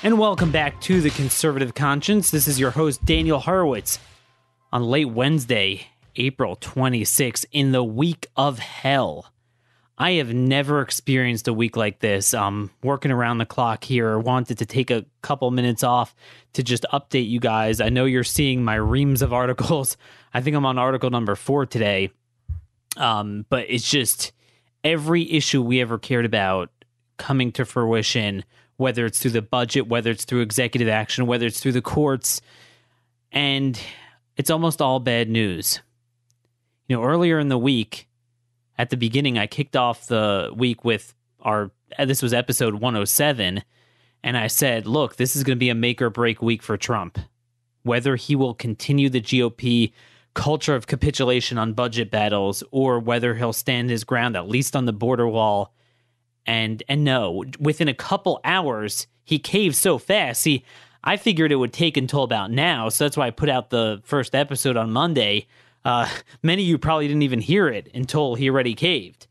And welcome back to The Conservative Conscience. This is your host, Daniel Horowitz on late Wednesday, April 26th, in the week of hell. I have never experienced a week like this. Um, working around the clock here, wanted to take a couple minutes off to just update you guys. I know you're seeing my reams of articles. I think I'm on article number four today. Um, but it's just every issue we ever cared about coming to fruition, whether it's through the budget, whether it's through executive action, whether it's through the courts. And it's almost all bad news. You know, earlier in the week, at the beginning, I kicked off the week with our, uh, this was episode 107, and I said, look, this is going to be a make or break week for Trump. Whether he will continue the GOP culture of capitulation on budget battles or whether he'll stand his ground, at least on the border wall. And, and no, within a couple hours, he caved so fast. See, I figured it would take until about now, so that's why I put out the first episode on Monday. Uh, many of you probably didn't even hear it until he already caved.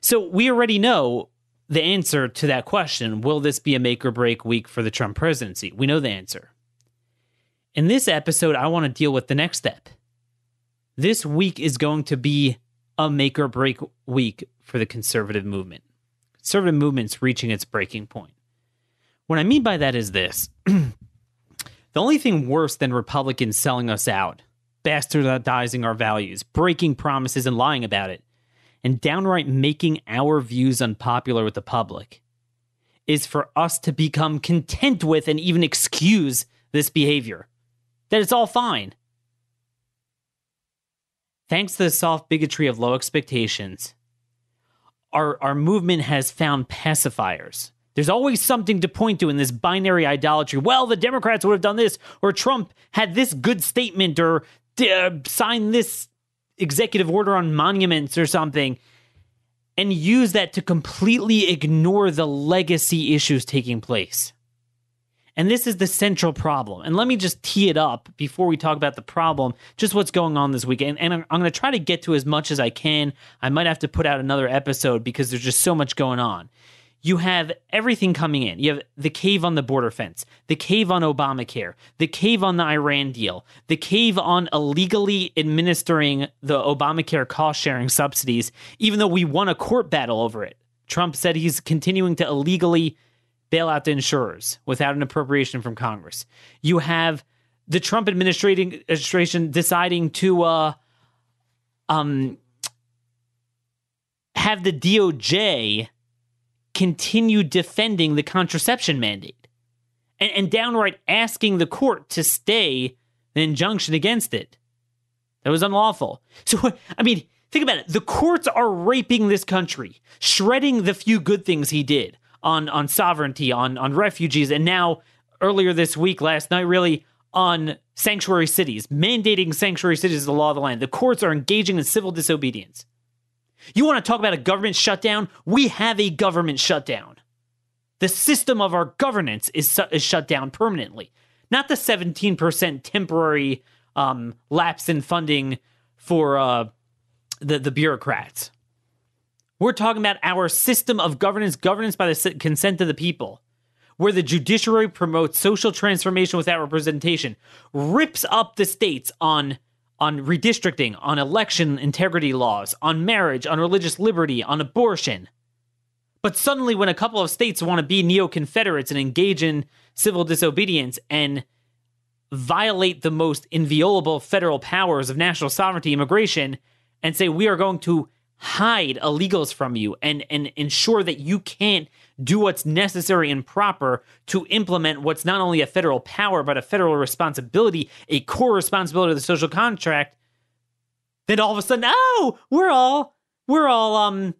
So we already know the answer to that question. Will this be a make or break week for the Trump presidency? We know the answer. In this episode, I want to deal with the next step. This week is going to be a make or break week for the conservative movement. Conservative movement's reaching its breaking point. What I mean by that is this The only thing worse than Republicans selling us out, bastardizing our values, breaking promises and lying about it, and downright making our views unpopular with the public, is for us to become content with and even excuse this behavior. That it's all fine. Thanks to the soft bigotry of low expectations, our, our movement has found pacifiers there's always something to point to in this binary idolatry. Well, the Democrats would have done this, or Trump had this good statement, or uh, signed this executive order on monuments or something, and use that to completely ignore the legacy issues taking place. And this is the central problem. And let me just tee it up before we talk about the problem, just what's going on this weekend. And I'm, I'm going to try to get to as much as I can. I might have to put out another episode because there's just so much going on you have everything coming in. You have the cave on the border fence, the cave on Obamacare, the cave on the Iran deal, the cave on illegally administering the Obamacare cost sharing subsidies, even though we won a court battle over it. Trump said he's continuing to illegally bail out the insurers without an appropriation from Congress. You have the Trump administration deciding to uh, um, have the DOJ continue defending the contraception mandate and, and downright asking the court to stay the injunction against it. That was unlawful. So, I mean, think about it. The courts are raping this country, shredding the few good things he did on, on sovereignty, on, on refugees, and now earlier this week, last night, really, on sanctuary cities, mandating sanctuary cities as the law of the land. The courts are engaging in civil disobedience. You want to talk about a government shutdown? We have a government shutdown. The system of our governance is, is shut down permanently, not the 17% temporary um, lapse in funding for uh, the, the bureaucrats. We're talking about our system of governance, governance by the consent of the people, where the judiciary promotes social transformation without representation, rips up the states on on redistricting, on election integrity laws, on marriage, on religious liberty, on abortion. But suddenly, when a couple of states want to be neo Confederates and engage in civil disobedience and violate the most inviolable federal powers of national sovereignty, immigration, and say, we are going to hide illegals from you and, and ensure that you can't do what's necessary and proper to implement what's not only a federal power, but a federal responsibility, a core responsibility of the social contract, then all of a sudden, oh, we're all, we're all, um,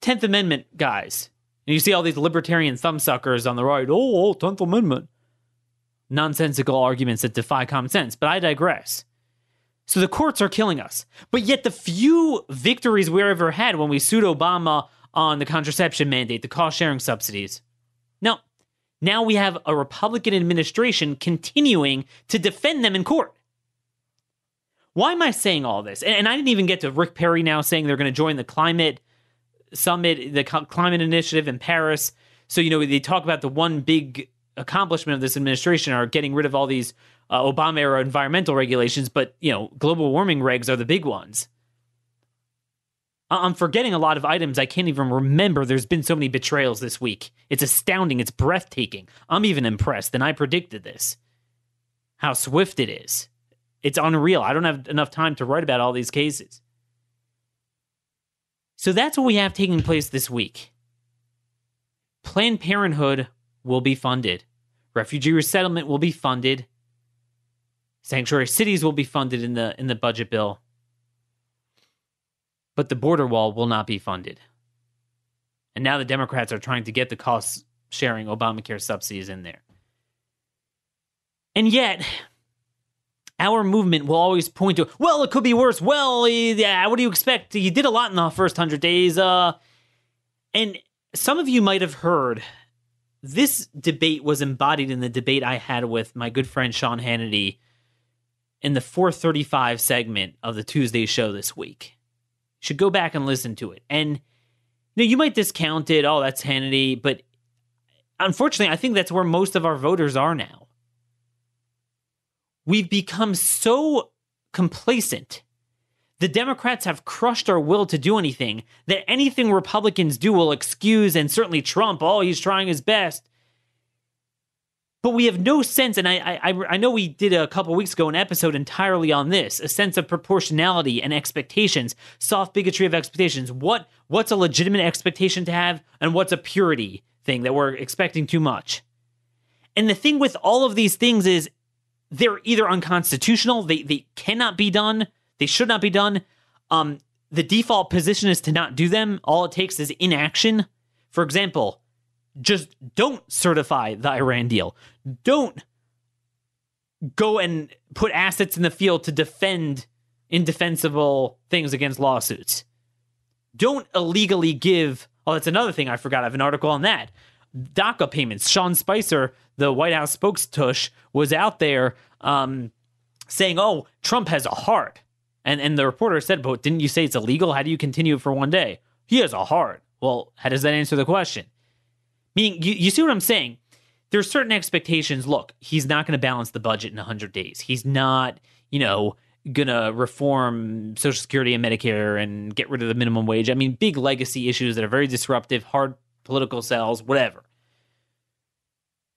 10th Amendment guys. And you see all these libertarian thumbsuckers on the right, oh, 10th Amendment. nonsensical arguments that defy common sense, but I digress. So the courts are killing us. But yet, the few victories we ever had when we sued Obama on the contraception mandate, the cost sharing subsidies. No, now we have a Republican administration continuing to defend them in court. Why am I saying all this? And, I didn't even get to Rick Perry now saying they're going to join the climate summit, the climate initiative in Paris. So, you know, they talk about the one big accomplishment of this administration are getting rid of all these uh, Obama era environmental regulations, but, you know, global warming regs are the big ones. I'm forgetting a lot of items I can't even remember. There's been so many betrayals this week. It's astounding. It's breathtaking. I'm even impressed, and I predicted this. How swift it is. It's unreal. I don't have enough time to write about all these cases. So that's what we have taking place this week. Planned Parenthood will be funded. Refugee resettlement will be funded. Sanctuary cities will be funded in the in the budget bill but the border wall will not be funded. And now the Democrats are trying to get the cost sharing Obamacare subsidies in there. And yet, our movement will always point to, well, it could be worse. Well, yeah, what do you expect? You did a lot in the first 100 days. Uh, and some of you might have heard this debate was embodied in the debate I had with my good friend Sean Hannity in the 435 segment of the Tuesday show this week should go back and listen to it. And you know, you might discount it. Oh, that's Hannity, but unfortunately, I think that's where most of our voters are now. We've become so complacent. The Democrats have crushed our will to do anything that anything Republicans do will excuse, and certainly Trump, oh, he's trying his best but we have no sense and I, I i know we did a couple weeks ago an episode entirely on this a sense of proportionality and expectations soft bigotry of expectations. What what's a legitimate expectation to have and what's a purity thing that we're expecting too much? And the thing with all of these things is they're either unconstitutional they they cannot be done they should not be done. Um the default position is to not do them. All it takes is inaction. For example just don't certify the Iran deal. Don't go and put assets in the field to defend indefensible things against lawsuits. Don't illegally give. Oh, that's another thing I forgot. I have an article on that. DACA payments. Sean Spicer, the White House spokestush, was out there um, saying, "Oh, Trump has a heart," and and the reporter said, "But didn't you say it's illegal? How do you continue for one day?" He has a heart. Well, how does that answer the question? Meaning, you, you see what I'm saying? There's certain expectations. Look, he's not going to balance the budget in 100 days. He's not, you know, going to reform Social Security and Medicare and get rid of the minimum wage. I mean, big legacy issues that are very disruptive, hard political cells, whatever.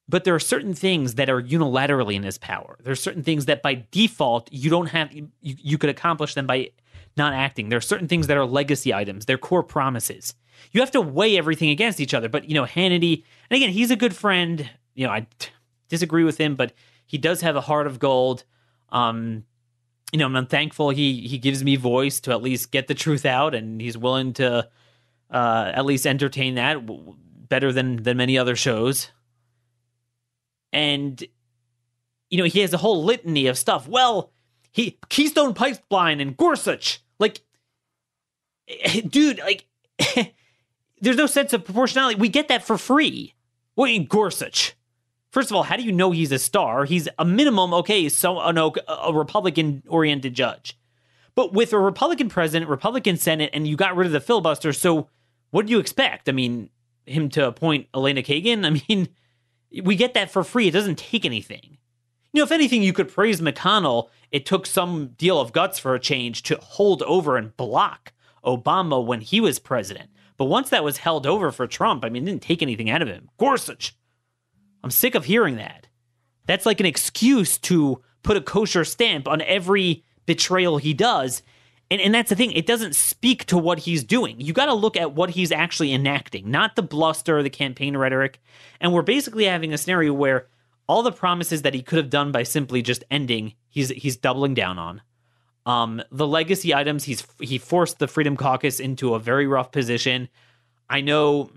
But there are certain things that are unilaterally in his power. There are certain things that by default you don't have you, you could accomplish them by not acting. There are certain things that are legacy items, they're core promises you have to weigh everything against each other. But you know, Hannity, and again, he's a good friend. You know, I t- disagree with him, but he does have a heart of gold. Um, you know, I'm thankful he he gives me voice to at least get the truth out, and he's willing to uh, at least entertain that better than than many other shows. And you know, he has a whole litany of stuff. Well, he Keystone Pipeline and Gorsuch, like, dude, like. there's no sense of proportionality. We get that for free. Wait, Gorsuch. First of all, how do you know he's a star? He's a minimum, okay, so no, a Republican oriented judge. But with a Republican president, Republican Senate, and you got rid of the filibuster, so what do you expect? I mean, him to appoint Elena Kagan? I mean, we get that for free. It doesn't take anything. You know, if anything, you could praise McConnell. It took some deal of guts for a change to hold over and block Obama when he was president. But once that was held over for Trump, I mean, didn't take anything out of him. Gorsuch. I'm sick of hearing that. That's like an excuse to put a kosher stamp on every betrayal he does. And, and that's the thing, it doesn't speak to what he's doing. You got to look at what he's actually enacting, not the bluster, the campaign rhetoric. And we're basically having a scenario where all the promises that he could have done by simply just ending, he's he's doubling down on. Um, the legacy items, he's he forced the Freedom Caucus into a very rough position. I know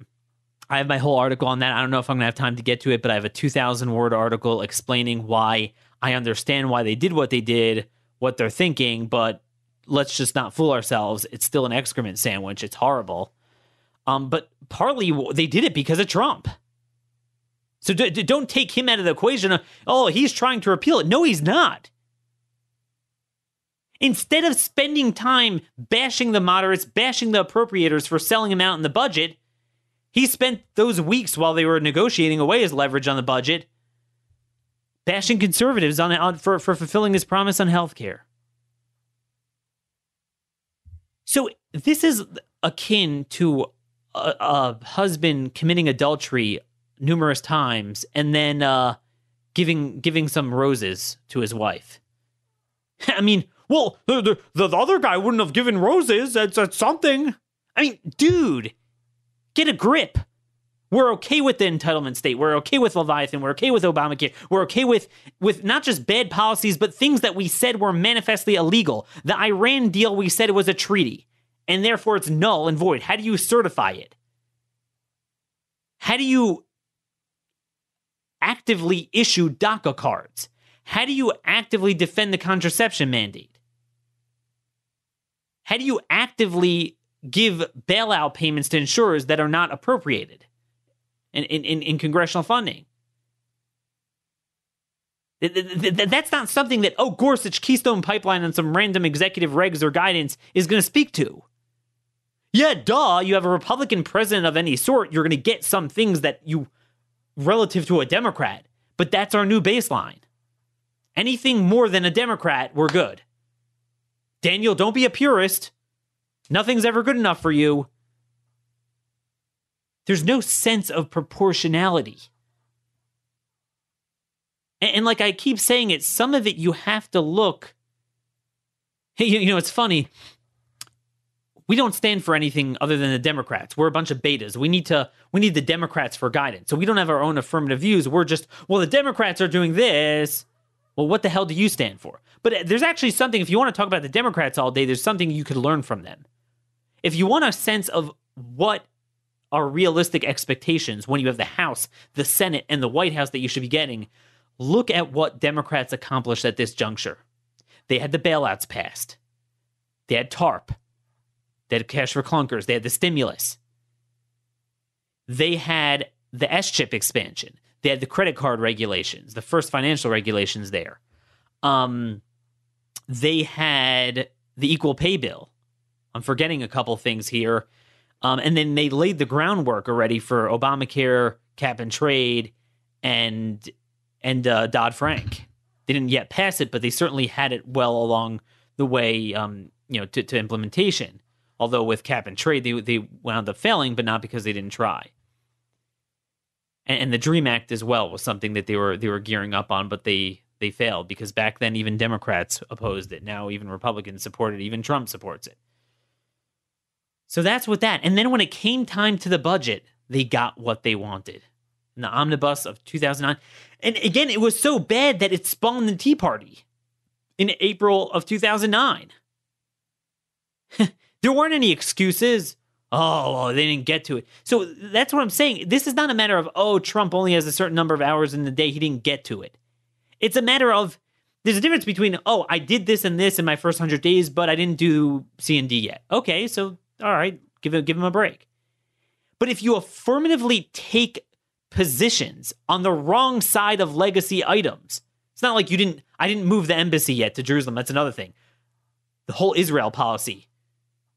I have my whole article on that. I don't know if I'm to have time to get to it, but I have a 2,000 word article explaining why I understand why they did what they did, what they're thinking, but let's just not fool ourselves. It's still an excrement sandwich. It's horrible. Um, but partly they did it because of Trump. So d- d- don't take him out of the equation. Oh, he's trying to repeal it. No, he's not. Instead of spending time bashing the moderates, bashing the appropriators for selling him out in the budget, he spent those weeks while they were negotiating away his leverage on the budget, bashing conservatives on, on for, for fulfilling his promise on health care. So this is akin to a, a, husband committing adultery numerous times and then uh, giving giving some roses to his wife. I mean, well, the, the, the other guy wouldn't have given roses. That's, that's something. I mean, dude, Get a grip. We're okay with the entitlement state. We're okay with Leviathan. We're okay with Obamacare. We're okay with with not just bad policies, but things that we said were manifestly illegal. The Iran deal we said it was a treaty, and therefore it's null and void. How do you certify it? How do you actively issue DACA cards? How do you actively defend the contraception mandate? How do you actively give bailout payments to insurers that are not appropriated in, in, in congressional funding. That's not something that, oh, Gorsuch, Keystone Pipeline, and some random executive regs or guidance is going to speak to. Yeah, duh, you have a Republican president of any sort, you're going to get some things that you, relative to a Democrat, but that's our new baseline. Anything more than a Democrat, we're good. Daniel, don't be a purist. Nothing's ever good enough for you. There's no sense of proportionality. And, and like I keep saying it, some of it you have to look. You, you know, it's funny. We don't stand for anything other than the Democrats. We're a bunch of betas. We need to we need the Democrats for guidance. So we don't have our own affirmative views. We're just, well, the Democrats are doing this. Well, what the hell do you stand for? But uh, there's actually something, if you want to talk about the Democrats all day, there's something you could learn from them. If you want a sense of what are realistic expectations when you have the House, the Senate, and the White House that you should be getting, look at what Democrats accomplished at this juncture. They had the bailouts passed, they had TARP, they had cash for clunkers, they had the stimulus, they had the S chip expansion, they had the credit card regulations, the first financial regulations there. Um, they had the equal pay bill I'm forgetting a couple things here. Um, and then they laid the groundwork already for Obamacare, cap and trade, and and uh, Dodd Frank. They didn't yet pass it, but they certainly had it well along the way, um, you know, to, to implementation. Although with cap and trade, they they wound up failing, but not because they didn't try. And, and the Dream Act as well was something that they were they were gearing up on, but they they failed because back then even Democrats opposed it. Now even Republicans support it. Even Trump supports it. So that's what that. And then when it came time to the budget, they got what they wanted. In the omnibus of 2009. And again, it was so bad that it spawned the Tea Party in April of 2009. there weren't any excuses. Oh, well, they didn't get to it. So that's what I'm saying. This is not a matter of, oh, Trump only has a certain number of hours in the day. He didn't get to it. It's a matter of, there's a difference between, oh, I did this and this in my first 100 days, but I didn't do C and D yet. Okay, so all right, give him give him a break. But if you affirmatively take positions on the wrong side of legacy items, it's not like you didn't I didn't move the embassy yet to Jerusalem. That's another thing. The whole Israel policy.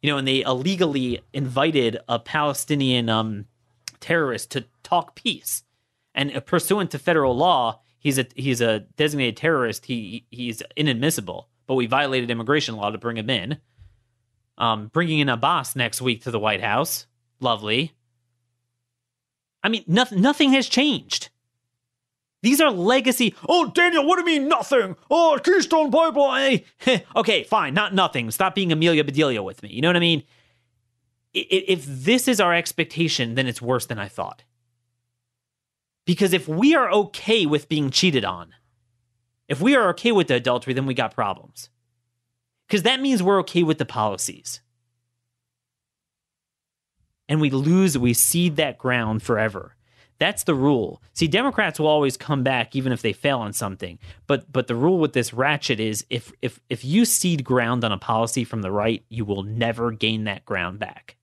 You know, and they illegally invited a Palestinian um, terrorist to talk peace. And uh, pursuant to federal law, he's a he's a designated terrorist. He he's inadmissible. But we violated immigration law to bring him in. Um, bringing in Abbas next week to the White House. Lovely. I mean, nothing, nothing has changed. These are legacy. Oh, Daniel, what do you mean nothing? Oh, Keystone Pipeline. Eh? okay, fine, not nothing. Stop being Amelia Bedelia with me. You know what I mean? If this is our expectation, then it's worse than I thought. Because if we are okay with being cheated on, if we are okay with the adultery, then we got problems because that means we're okay with the policies. and we lose, we cede that ground forever. That's the rule. See, Democrats will always come back even if they fail on something. But but the rule with this ratchet is if if if you cede ground on a policy from the right, you will never gain that ground back.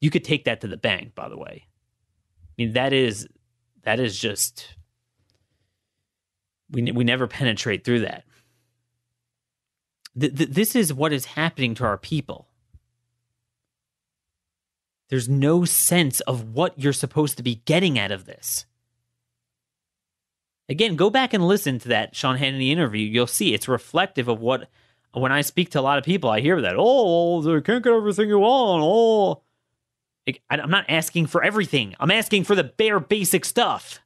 You could take that to the bank, by the way. I mean that is that is just we we never penetrate through that. Th- th- this is what is happening to our people. There's no sense of what you're supposed to be getting out of this. Again, go back and listen to that Sean Hannity interview. You'll see it's reflective of what, when I speak to a lot of people, I hear that, oh, they can't get everything you want. Oh, I'm not asking for everything, I'm asking for the bare basic stuff.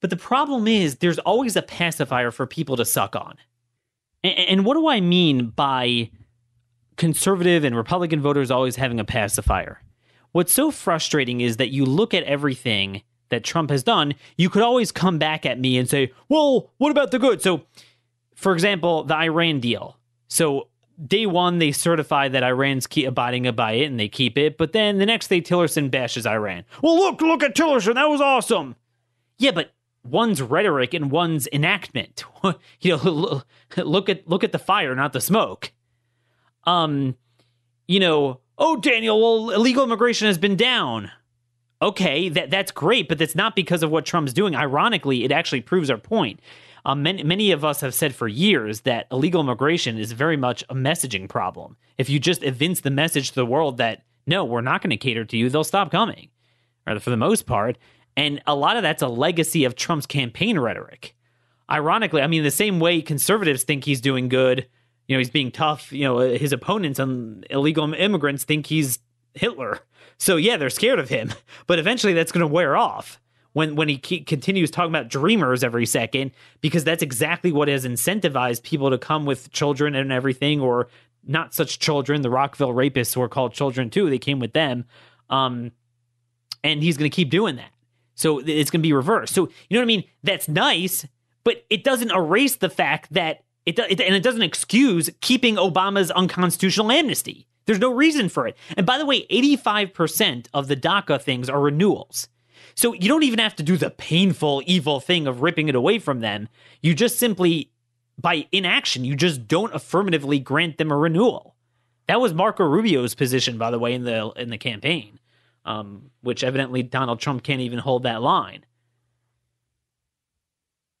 But the problem is, there's always a pacifier for people to suck on. And, and what do I mean by conservative and Republican voters always having a pacifier. What's so frustrating is that you look at everything that Trump has done, you could always come back at me and say, well, what about the good? So, for example, the Iran deal. So, day one, they certify that Iran's keep abiding by it and they keep it. But then the next day, Tillerson bashes Iran. Well, look, look at Tillerson. That was awesome. Yeah, but one's rhetoric and one's enactment. you know, look at look at the fire, not the smoke um, you know, oh, Daniel, well, illegal immigration has been down. Okay, that that's great, but that's not because of what Trump's doing. Ironically, it actually proves our point. Um, many, many of us have said for years that illegal immigration is very much a messaging problem. If you just evince the message to the world that no, we're not going to cater to you, they'll stop coming, or for the most part. And a lot of that's a legacy of Trump's campaign rhetoric. Ironically, I mean, the same way conservatives think he's doing good, you know he's being tough you know his opponents and illegal immigrants think he's hitler. So yeah they're scared of him but eventually that's going to wear off when when he continues talking about dreamers every second because that's exactly what has incentivized people to come with children and everything or not such children the rockville rapists were called children too they came with them um and he's going to keep doing that. So it's going to be reversed. So you know what i mean? That's nice but it doesn't erase the fact that it, it, and it doesn't excuse keeping Obama's unconstitutional amnesty. There's no reason for it. And by the way, 85% of the DACA things are renewals. So you don't even have to do the painful, evil thing of ripping it away from them. You just simply, by inaction, you just don't affirmatively grant them a renewal. That was Marco Rubio's position, by the way, in the in the campaign, um, which evidently Donald Trump can't even hold that line.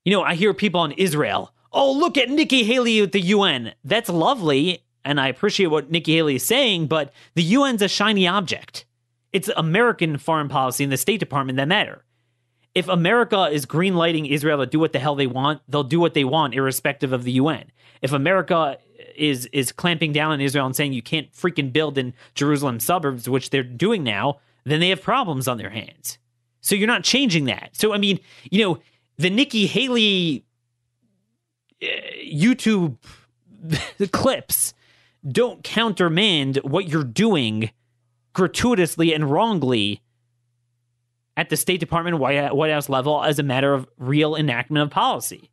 You know, I hear people on Israel oh, look at Nikki Haley at the UN. That's lovely. And I appreciate what Nikki Haley is saying, but the UN's a shiny object. It's American foreign policy and the State Department that matter. If America is greenlighting Israel to do what the hell they want, they'll do what they want, irrespective of the UN. If America is is clamping down on Israel and saying you can't freaking build in Jerusalem suburbs, which they're doing now, then they have problems on their hands. So you're not changing that. So I mean, you know, the Nikki Haley Uh, YouTube clips don't countermand what you're doing gratuitously and wrongly at the State Department White House level as a matter of real enactment of policy.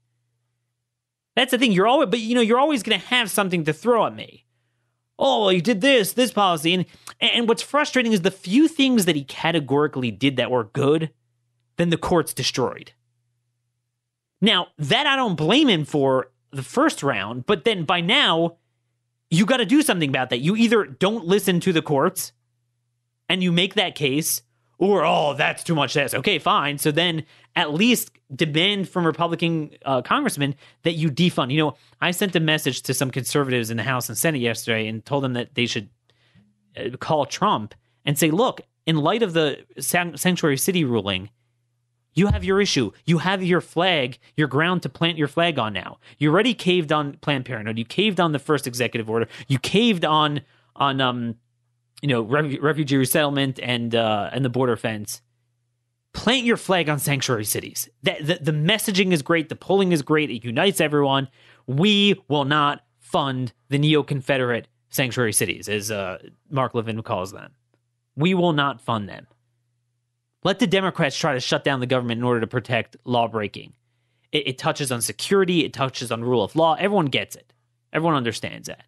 That's the thing. You're always, but you know, you're always going to have something to throw at me. Oh, well, you did this, this policy, and and what's frustrating is the few things that he categorically did that were good, then the courts destroyed. Now, that I don't blame him for the first round, but then by now, you got to do something about that. You either don't listen to the courts and you make that case, or, oh, that's too much this. Okay, fine. So then at least demand from Republican uh, congressmen that you defund. You know, I sent a message to some conservatives in the House and Senate yesterday and told them that they should uh, call Trump and say, look, in light of the sanctuary city ruling, you have your issue. You have your flag, your ground to plant your flag on now. You already caved on Planned Parenthood. You caved on the first executive order. You caved on on um you know refugee resettlement and uh and the border fence. Plant your flag on sanctuary cities. That the, the messaging is great. The polling is great. It unites everyone. We will not fund the neo-Confederate sanctuary cities, as uh, Mark Levin calls them. We will not fund them. Let the Democrats try to shut down the government in order to protect law breaking. It, it, touches on security, it touches on rule of law. Everyone gets it, everyone understands that.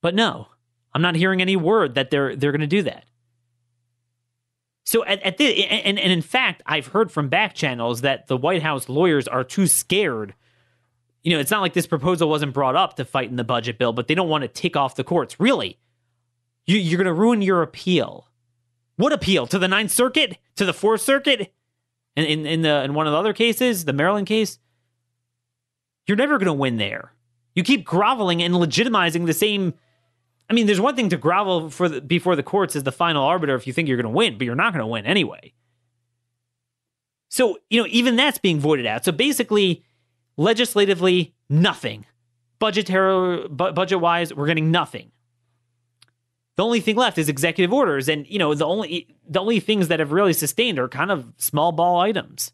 But no, I'm not hearing any word that they're they're going to do that. So at, at the and, and in fact, I've heard from back channels that the White House lawyers are too scared. You know, it's not like this proposal wasn't brought up to fight in the budget bill, but they don't want to tick off the courts. Really, you, you're going to ruin your appeal. What appeal to the Ninth Circuit, to the Fourth Circuit, in in, in the in one of the other cases, the Maryland case? You're never going to win there. You keep groveling and legitimizing the same I mean, there's one thing to grovel for the, before the courts as the final arbiter if you think you're going to win, but you're not going to win anyway. So, you know, even that's being voided out. So basically, legislatively, nothing. Budgetary, bu- budget wise, we're getting nothing. The only thing left is executive orders, and you know the only the only things that have really sustained are kind of small ball items.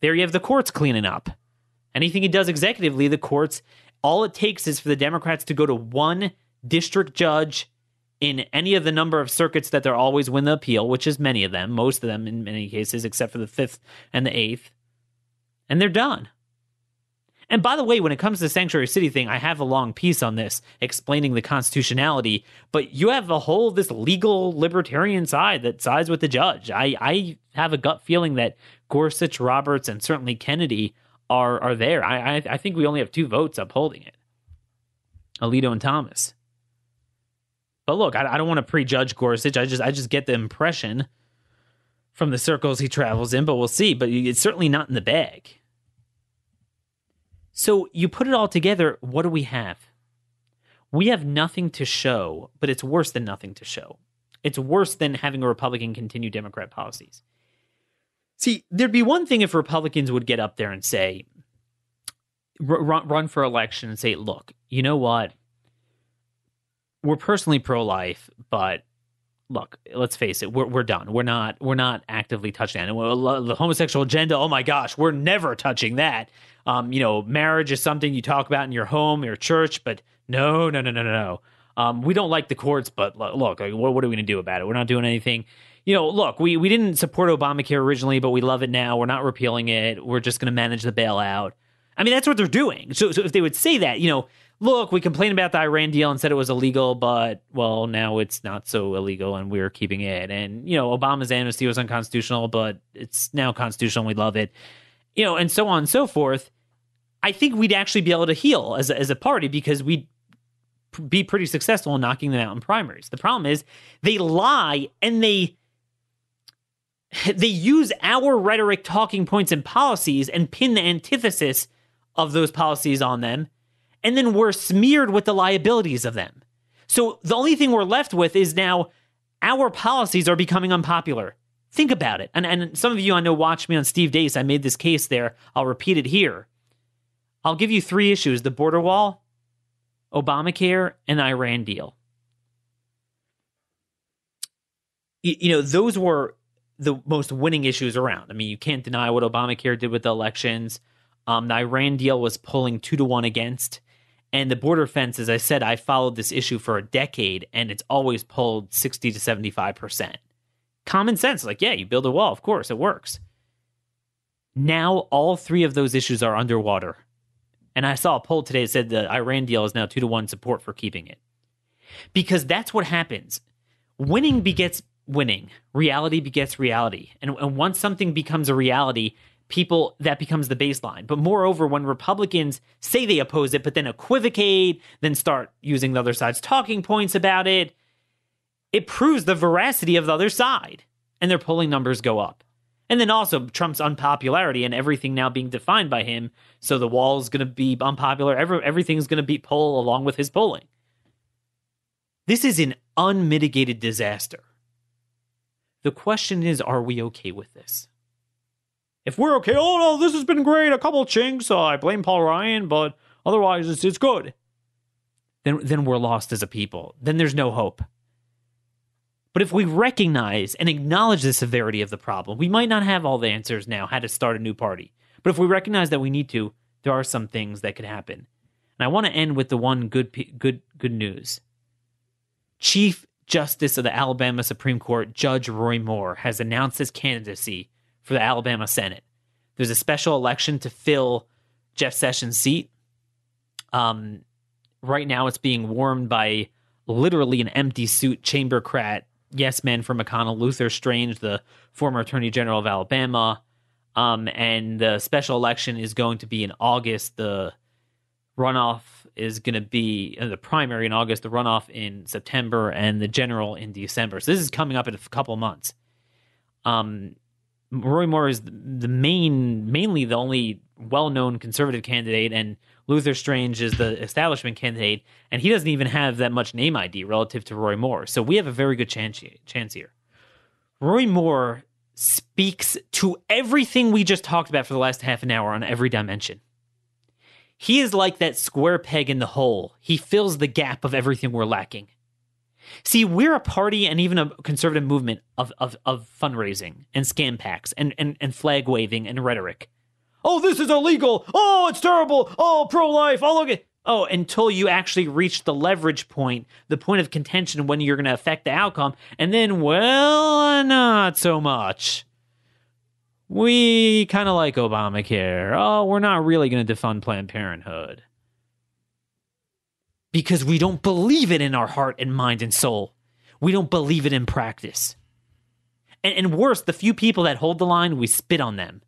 There you have the courts cleaning up. Anything he does executively, the courts. All it takes is for the Democrats to go to one district judge in any of the number of circuits that they're always win the appeal, which is many of them, most of them in many cases, except for the fifth and the eighth, and they're done. And by the way, when it comes to the sanctuary city thing, I have a long piece on this explaining the constitutionality, but you have a whole this legal libertarian side that sides with the judge. I, I have a gut feeling that Gorsuch, Roberts, and certainly Kennedy are are there. I, I, I think we only have two votes upholding it. Alito and Thomas. But look, I, I don't want to prejudge Gorsuch. I just I just get the impression from the circles he travels in, but we'll see. But it's certainly not in the bag. So you put it all together, what do we have? We have nothing to show, but it's worse than nothing to show. It's worse than having a Republican continue Democrat policies. See, there'd be one thing if Republicans would get up there and say, run, run for election and say, look, you know what? we're personally pro-life, but look, let's face it, we're we're done. We're not we're not actively touching that. And the homosexual agenda, oh my gosh, we're never touching that. Um, you know, marriage is something you talk about in your home, your church, but no, no, no, no, no, no. Um, we don't like the courts, but look, like, what, what are we going to do about it? We're not doing anything. You know, look, we we didn't support Obamacare originally, but we love it now. We're not repealing it. We're just going to manage the bailout. I mean, that's what they're doing. So, so if they would say that, you know, look, we complained about the Iran deal and said it was illegal, but well, now it's not so illegal and we're keeping it. And, you know, Obama's amnesty was unconstitutional, but it's now constitutional. And We love it. You know, and so on and so forth. I think we'd actually be able to heal as a, as a party because we'd be pretty successful in knocking them out in primaries. The problem is they lie and they they use our rhetoric, talking points, and policies and pin the antithesis of those policies on them and then we're smeared with the liabilities of them. So the only thing we're left with is now our policies are becoming unpopular. Think about it. And, and some of you I know watch me on Steve Deace. I made this case there. I'll repeat it here. I'll give you three issues the border wall, Obamacare, and the Iran deal. You, know, those were the most winning issues around. I mean, you can't deny what Obamacare did with the elections. Um, the Iran deal was pulling two to one against. And the border fence, as I said, I followed this issue for a decade and it's always pulled 60 to 75%. Common sense, like, yeah, you build a wall, of course, it works. Now all three of those issues are underwater. And I saw a poll today that said the Iran deal is now two to one support for keeping it. Because that's what happens. Winning begets winning, reality begets reality. And, and once something becomes a reality, people that becomes the baseline. But moreover, when Republicans say they oppose it, but then equivocate, then start using the other side's talking points about it, it proves the veracity of the other side. And their polling numbers go up. And then also Trump's unpopularity and everything now being defined by him. So the wall is going to be unpopular. Every, everything's going to be poll along with his polling. This is an unmitigated disaster. The question is are we okay with this? If we're okay, oh no, this has been great, a couple chinks, uh, I blame Paul Ryan, but otherwise it's it's good. Then then we're lost as a people. Then there's no hope. But if we recognize and acknowledge the severity of the problem, we might not have all the answers now how to start a new party. But if we recognize that we need to, there are some things that could happen. And I want to end with the one good good good news. Chief Justice of the Alabama Supreme Court, Judge Roy Moore, has announced his candidacy for the Alabama Senate. There's a special election to fill Jeff Sessions' seat. Um, right now it's being warmed by literally an empty suit chambercrat yes man for McConnell, Luther Strange, the former Attorney General of Alabama. Um, and the special election is going to be in August. The runoff is going to be uh, the primary in August, the runoff in September, and the general in December. So this is coming up in a couple months. Um, Roy Moore is the main, mainly the only well-known conservative candidate, and Luther Strange is the establishment candidate, and he doesn't even have that much name ID relative to Roy Moore. So we have a very good chance chance here. Roy Moore speaks to everything we just talked about for the last half an hour on every dimension. He is like that square peg in the hole. He fills the gap of everything we're lacking. See, we're a party and even a conservative movement of, of, of fundraising and scam PACs and, and, and flag waving and rhetoric. Oh, this is illegal. Oh, it's terrible. Oh, pro life. Oh, look at. Oh, until you actually reach the leverage point, the point of contention when you're going to affect the outcome. And then, well, not so much. We kind of like Obamacare. Oh, we're not really going to defund Planned Parenthood because we don't believe it in our heart and mind and soul. We don't believe it in practice. And, and worse, the few people that hold the line, we spit on them.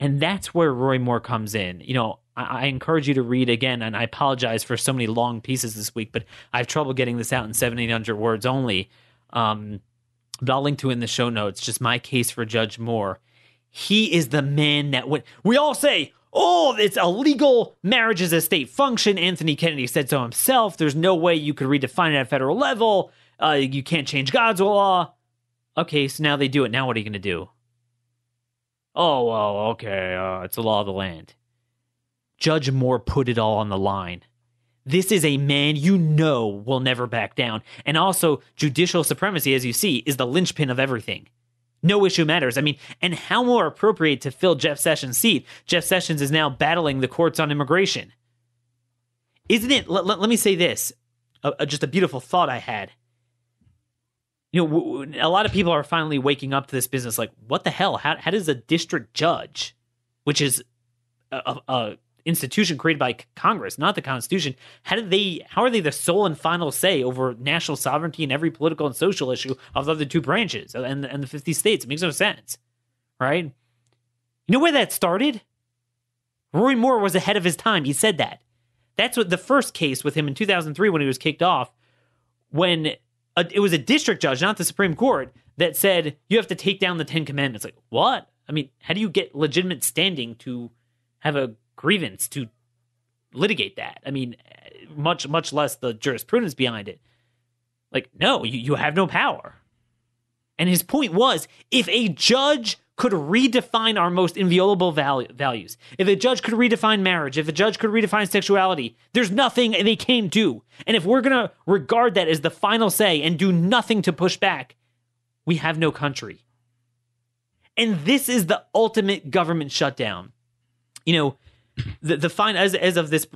And that's where Roy Moore comes in. You know, I, I, encourage you to read again, and I apologize for so many long pieces this week, but I have trouble getting this out in 700 words only. Um, but I'll link to it in the show notes. Just my case for Judge Moore. He is the man that went. We all say, oh, it's a legal marriage is a state function. Anthony Kennedy said so himself. There's no way you could redefine it at federal level. Uh, you can't change God's law. Okay, so now they do it. Now what are you going to do? Oh, well, okay, uh, it's the law of the land. Judge Moore put it all on the line. This is a man you know will never back down. And also, judicial supremacy, as you see, is the linchpin of everything no issue matters. I mean, and how more appropriate to fill Jeff Sessions' seat? Jeff Sessions is now battling the courts on immigration. Isn't it? Let, let, let me say this just a beautiful thought I had. You know, w- w- a lot of people are finally waking up to this business like, what the hell? How, how does a district judge, which is a, a, institution created by Congress, not the Constitution. How did they? How are they the sole and final say over national sovereignty and every political and social issue of the other two branches and and the fifty states? It makes no sense, right? You know where that started? Roy Moore was ahead of his time. He said that. That's what the first case with him in 2003 when he was kicked off, when a, it was a district judge, not the Supreme Court, that said you have to take down the Ten Commandments. Like what? I mean, how do you get legitimate standing to have a grievance to litigate that. I mean, much much less the jurisprudence behind it. Like, no, you, you have no power. And his point was if a judge could redefine our most inviolable value, values, if a judge could redefine marriage, if a judge could redefine sexuality, there's nothing they can't do. And if we're going to regard that as the final say and do nothing to push back, we have no country. And this is the ultimate government shutdown. You know, the the fine as as of this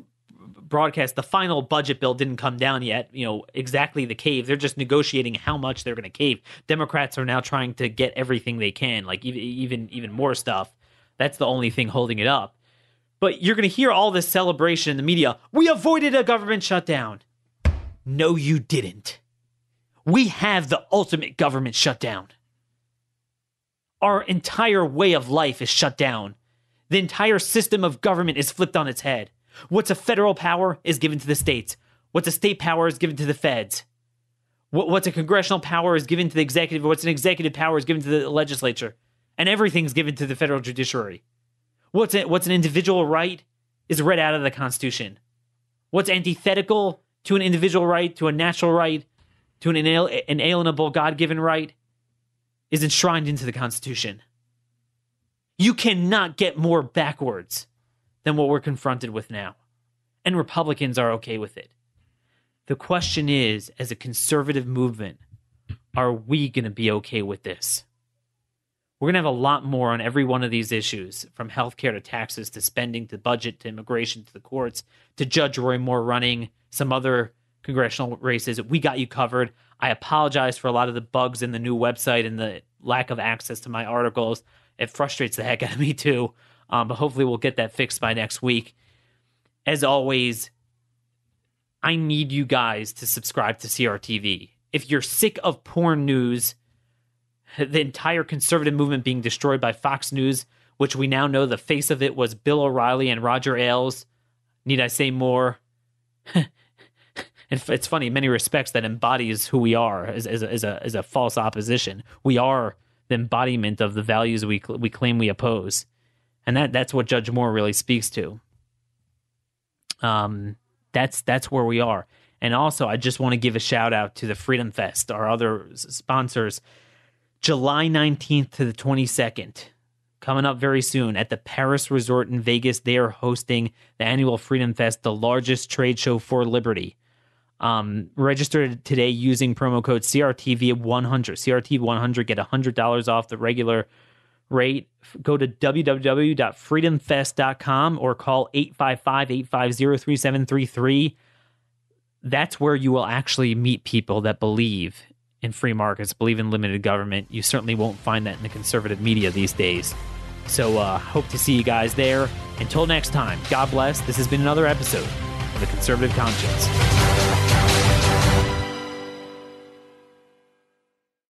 broadcast, the final budget bill didn't come down yet. You know exactly the cave. They're just negotiating how much they're going to cave. Democrats are now trying to get everything they can, like even even even more stuff. That's the only thing holding it up. But you're going to hear all this celebration in the media. We avoided a government shutdown. No, you didn't. We have the ultimate government shutdown. Our entire way of life is shut down the entire system of government is flipped on its head. What's a federal power is given to the states. What's a state power is given to the feds. What's a congressional power is given to the executive. What's an executive power is given to the legislature. And everything's given to the federal judiciary. What's, a, what's an individual right is read out of the Constitution. What's antithetical to an individual right, to a natural right, to an inalienable God given right is enshrined into the Constitution. You cannot get more backwards than what we're confronted with now. And Republicans are okay with it. The question is, as a conservative movement, are we going to be okay with this? We're going to have a lot more on every one of these issues from healthcare to taxes to spending to budget to immigration to the courts to Judge Roy Moore running some other congressional races. We got you covered. I apologize for a lot of the bugs in the new website and the lack of access to my articles. It frustrates the heck out of me too. Um, but hopefully we'll get that fixed by next week. as always, I need you guys to subscribe to CRTV. If you're sick of porn news, the entire conservative movement being destroyed by Fox News, which we now know the face of it was Bill O'Reilly and Roger Ailes. Need I say more? it's funny in many respects that embodies who we are as, as, a, as, a, as a false opposition. We are the embodiment of the values we we claim we oppose, and that that's what Judge Moore really speaks to. Um, that's that's where we are. And also, I just want to give a shout out to the Freedom Fest, our other sponsors. July 19th to the 22nd, coming up very soon at the Paris Resort in Vegas. They are hosting the annual Freedom Fest, the largest trade show for liberty. Um, registered today using promo code CRTV100. CRTV100 get $100 off the regular rate. Go to www.freedomfest.com or call 855 850 3733. That's where you will actually meet people that believe in free markets, believe in limited government. You certainly won't find that in the conservative media these days. So, uh, hope to see you guys there. Until next time, God bless. This has been another episode of The Conservative Conscience.